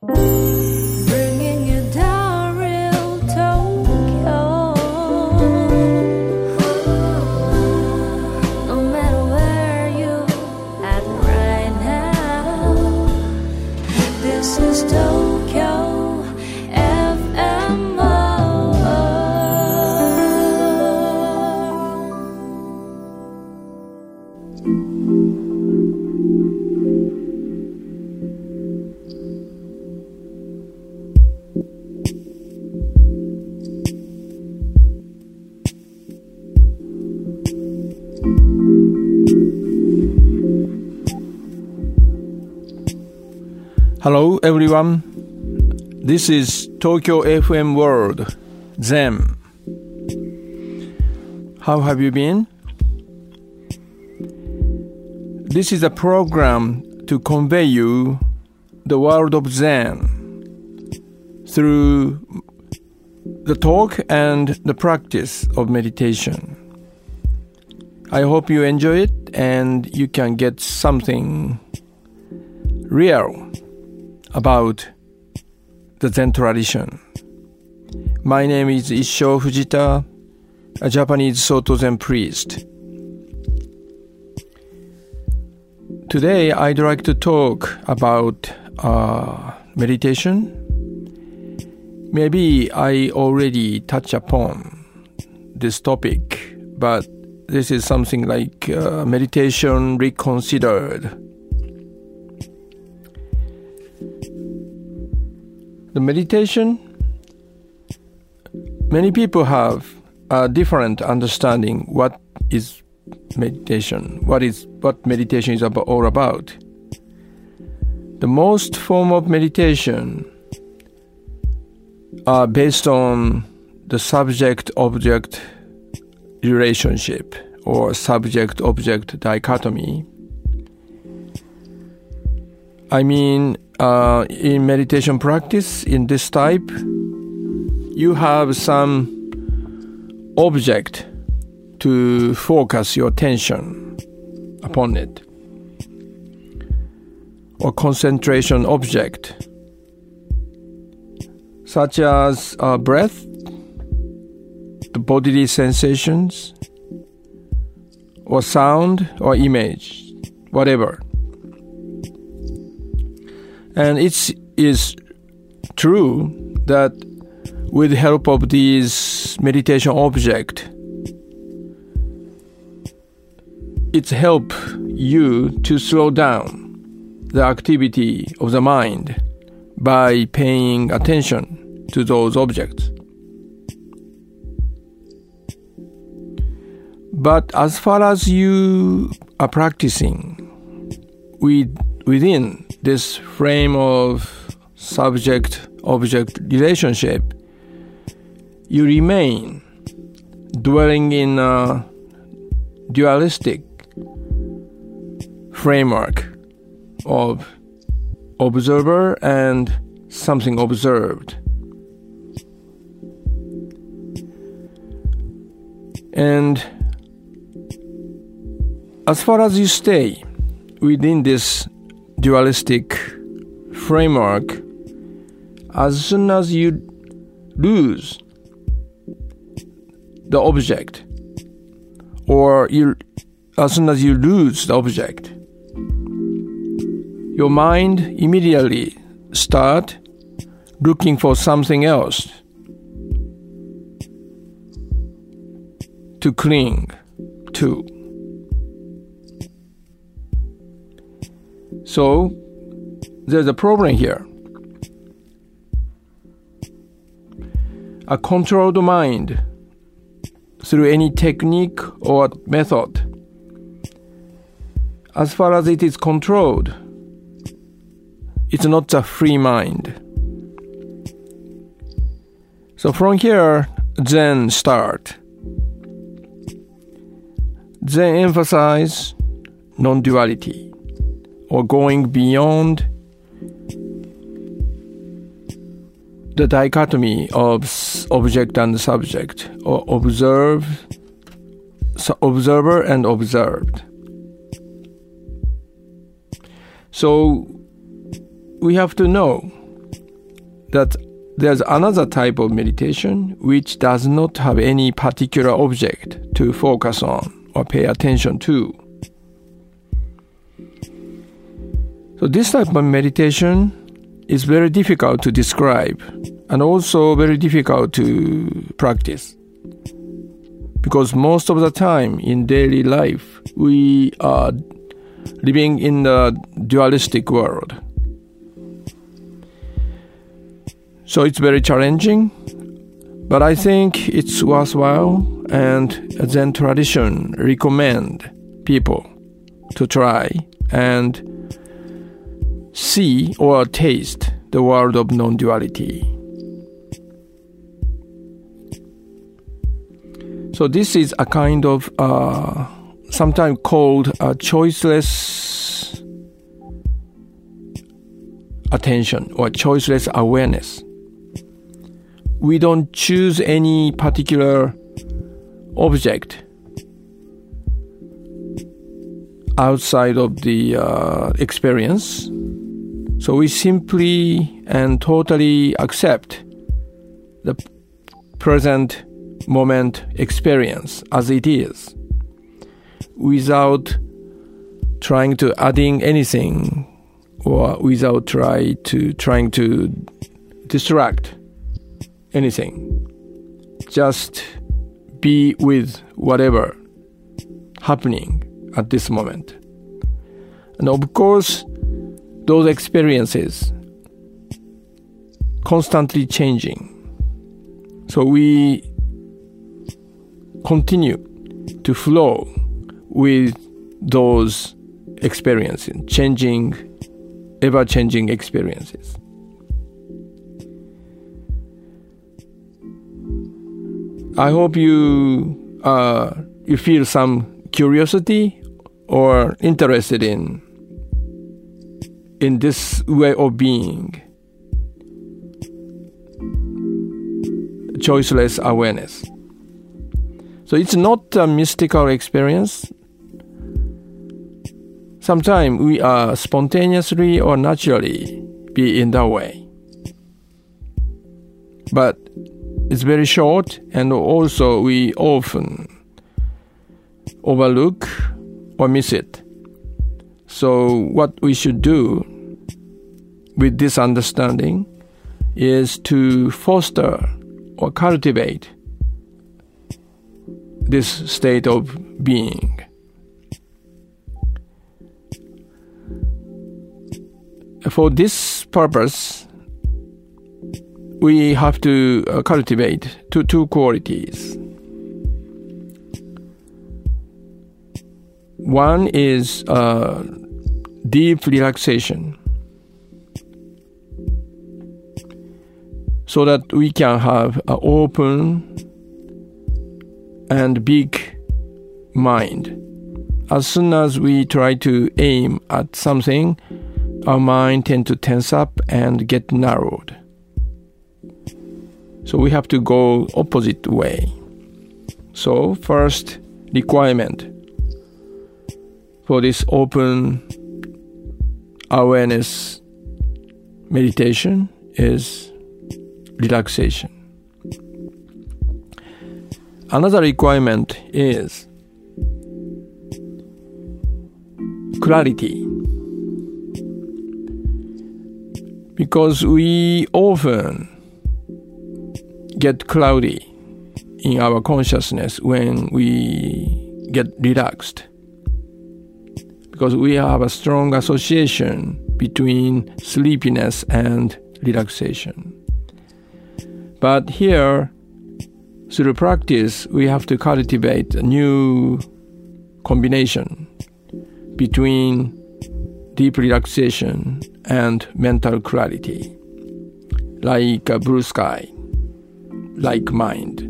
Bringing Hello, everyone. This is Tokyo FM World, Zen. How have you been? This is a program to convey you the world of Zen through the talk and the practice of meditation. I hope you enjoy it and you can get something real about the Zen tradition. My name is Issho Fujita, a Japanese Soto Zen priest. Today, I'd like to talk about uh, meditation. Maybe I already touched upon this topic, but this is something like uh, meditation reconsidered. The meditation, many people have a different understanding what is meditation, what is what meditation is about, all about. The most form of meditation are based on the subject-object relationship or subject-object dichotomy. I mean, uh, in meditation practice, in this type, you have some object to focus your attention upon it, or concentration object, such as uh, breath, the bodily sensations, or sound, or image, whatever. And it is true that with the help of these meditation object, it help you to slow down the activity of the mind by paying attention to those objects. But as far as you are practicing with, within this frame of subject object relationship, you remain dwelling in a dualistic framework of observer and something observed. And as far as you stay within this dualistic framework, as soon as you lose the object, or you, as soon as you lose the object, your mind immediately start looking for something else to cling to. So there's a problem here. A controlled mind through any technique or method, as far as it is controlled, it's not a free mind. So from here, Zen start. Zen emphasize non-duality or going beyond the dichotomy of object and subject or observe observer and observed so we have to know that there's another type of meditation which does not have any particular object to focus on or pay attention to. So, this type of meditation is very difficult to describe and also very difficult to practice. Because most of the time in daily life, we are living in the dualistic world. So it's very challenging, but I think it's worthwhile and Zen tradition recommend people to try and see or taste the world of non-duality. So this is a kind of uh, sometimes called a choiceless attention or choiceless awareness. We don't choose any particular object outside of the uh, experience. So we simply and totally accept the present moment experience as it is without trying to adding anything or without try to trying to distract anything. Just be with whatever happening at this moment. And of course those experiences constantly changing so we continue to flow with those experiences, changing, ever changing experiences. I hope you uh, you feel some curiosity or interested in in this way of being. Choiceless awareness. So it's not a mystical experience. Sometimes we are spontaneously or naturally be in that way. But it's very short and also we often overlook or miss it. So what we should do with this understanding is to foster or cultivate this state of being. For this purpose, we have to uh, cultivate two, two qualities. One is uh, deep relaxation, so that we can have an open and big mind. As soon as we try to aim at something, our mind tend to tense up and get narrowed. So we have to go opposite way. So first requirement for this open awareness meditation is relaxation. Another requirement is clarity. Because we often get cloudy in our consciousness when we get relaxed. Because we have a strong association between sleepiness and relaxation. But here, through practice, we have to cultivate a new combination between deep relaxation and mental clarity, like a blue sky, like mind.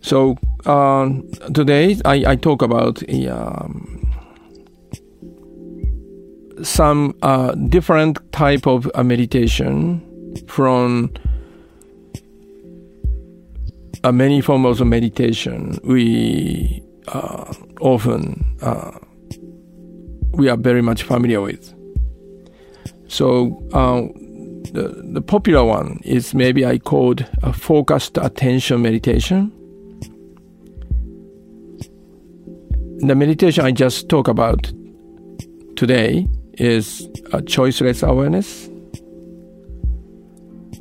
So uh, today I, I, talk about um, some uh, different type of uh, meditation from uh, many forms of meditation we uh, often uh, we are very much familiar with So the the popular one is maybe I called a focused attention meditation. The meditation I just talked about today is a choiceless awareness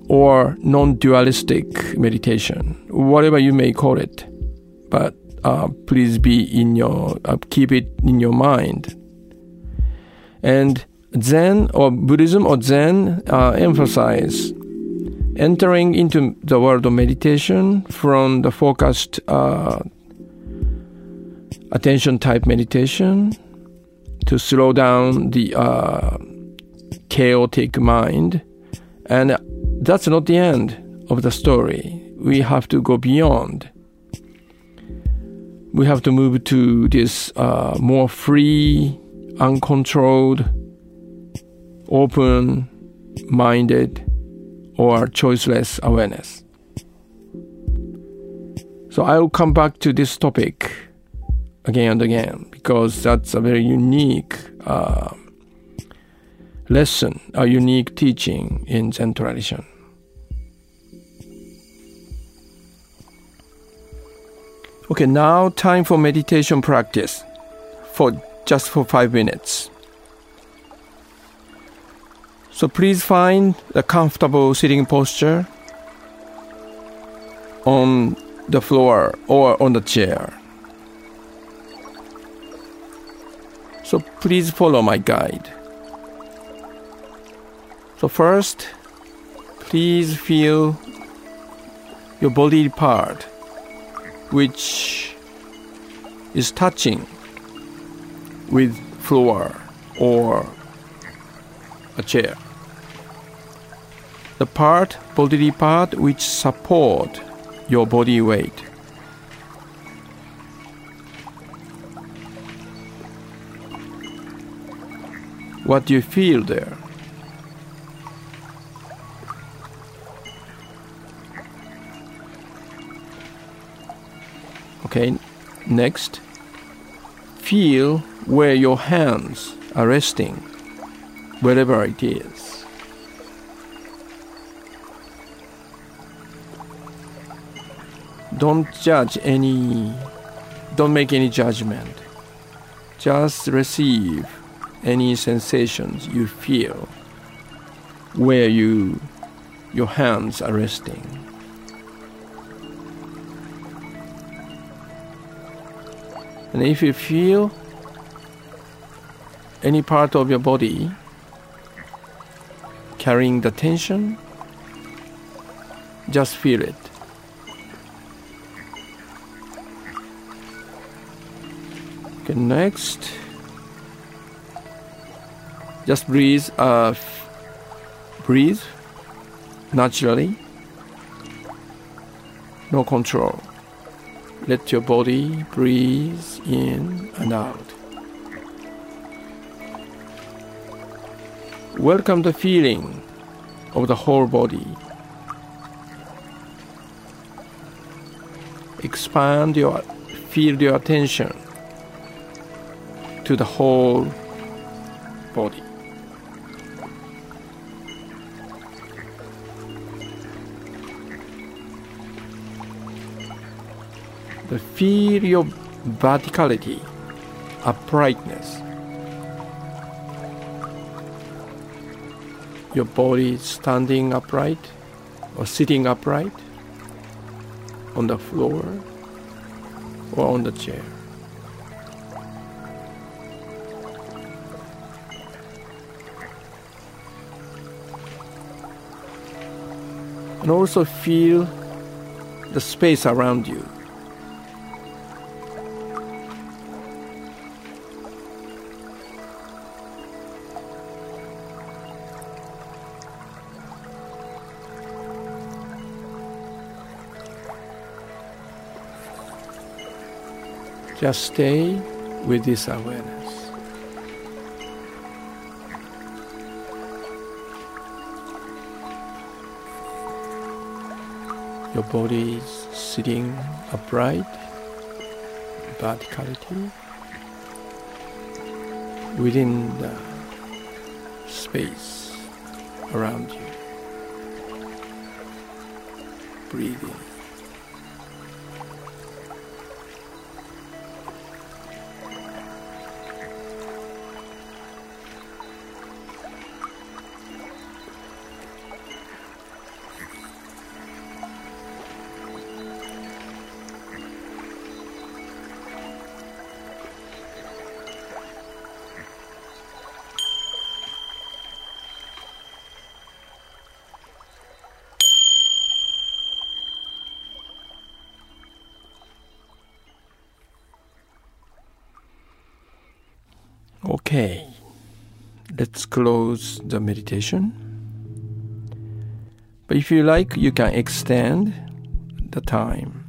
or non-dualistic meditation, whatever you may call it. But uh, please be in your uh, keep it in your mind. And Zen or Buddhism or Zen uh, emphasize entering into the world of meditation from the focused uh, attention type meditation to slow down the uh, chaotic mind. And that's not the end of the story. We have to go beyond. We have to move to this uh, more free, uncontrolled, open minded, or choiceless awareness. So I'll come back to this topic again and again because that's a very unique uh, lesson, a unique teaching in Zen tradition. Okay, now time for meditation practice for just for five minutes. So please find a comfortable sitting posture on the floor or on the chair. So please follow my guide. So first, please feel your body part which is touching with floor or a chair. The part, bodily part which support your body weight. What do you feel there? Okay, next, feel where your hands are resting, wherever it is. Don't judge any, don't make any judgment. Just receive any sensations you feel where you your hands are resting. And if you feel any part of your body carrying the tension, just feel it. Okay, next, just breathe, uh, breathe naturally, no control. Let your body breathe in and out. Welcome the feeling of the whole body. Expand your field your attention to the whole body. The feel of verticality, uprightness. Your body standing upright or sitting upright on the floor or on the chair. And also feel the space around you. Just stay with this awareness. Your body is sitting upright, verticality, within the space. around you. Breathing. Okay, let's close the meditation. But if you like, you can extend the time.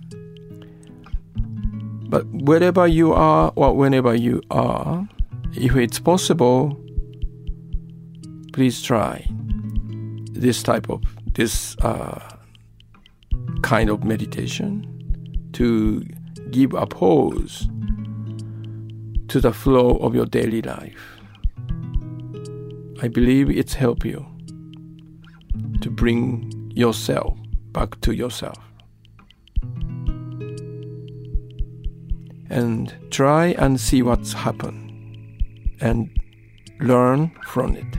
But wherever you are or whenever you are, if it's possible, please try this type of this uh, kind of meditation to give a pause to the flow of your daily life. I believe it's help you to bring yourself back to yourself. And try and see what's happened and learn from it.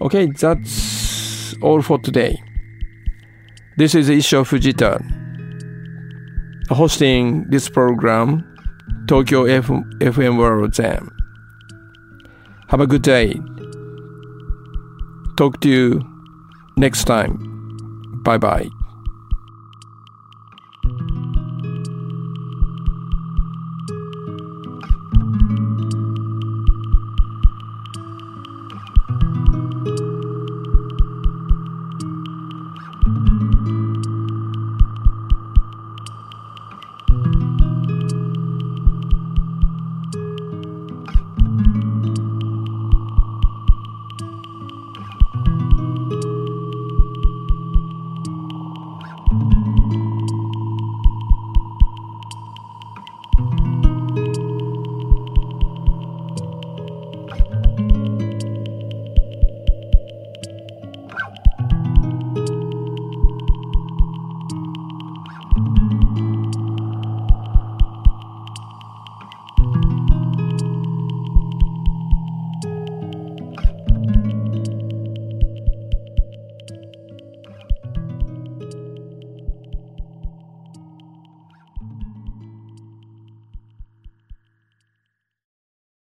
Okay, that's all for today. This is Issho Fujita hosting this program, Tokyo F- FM World Jam. Have a good day. Talk to you next time. Bye bye.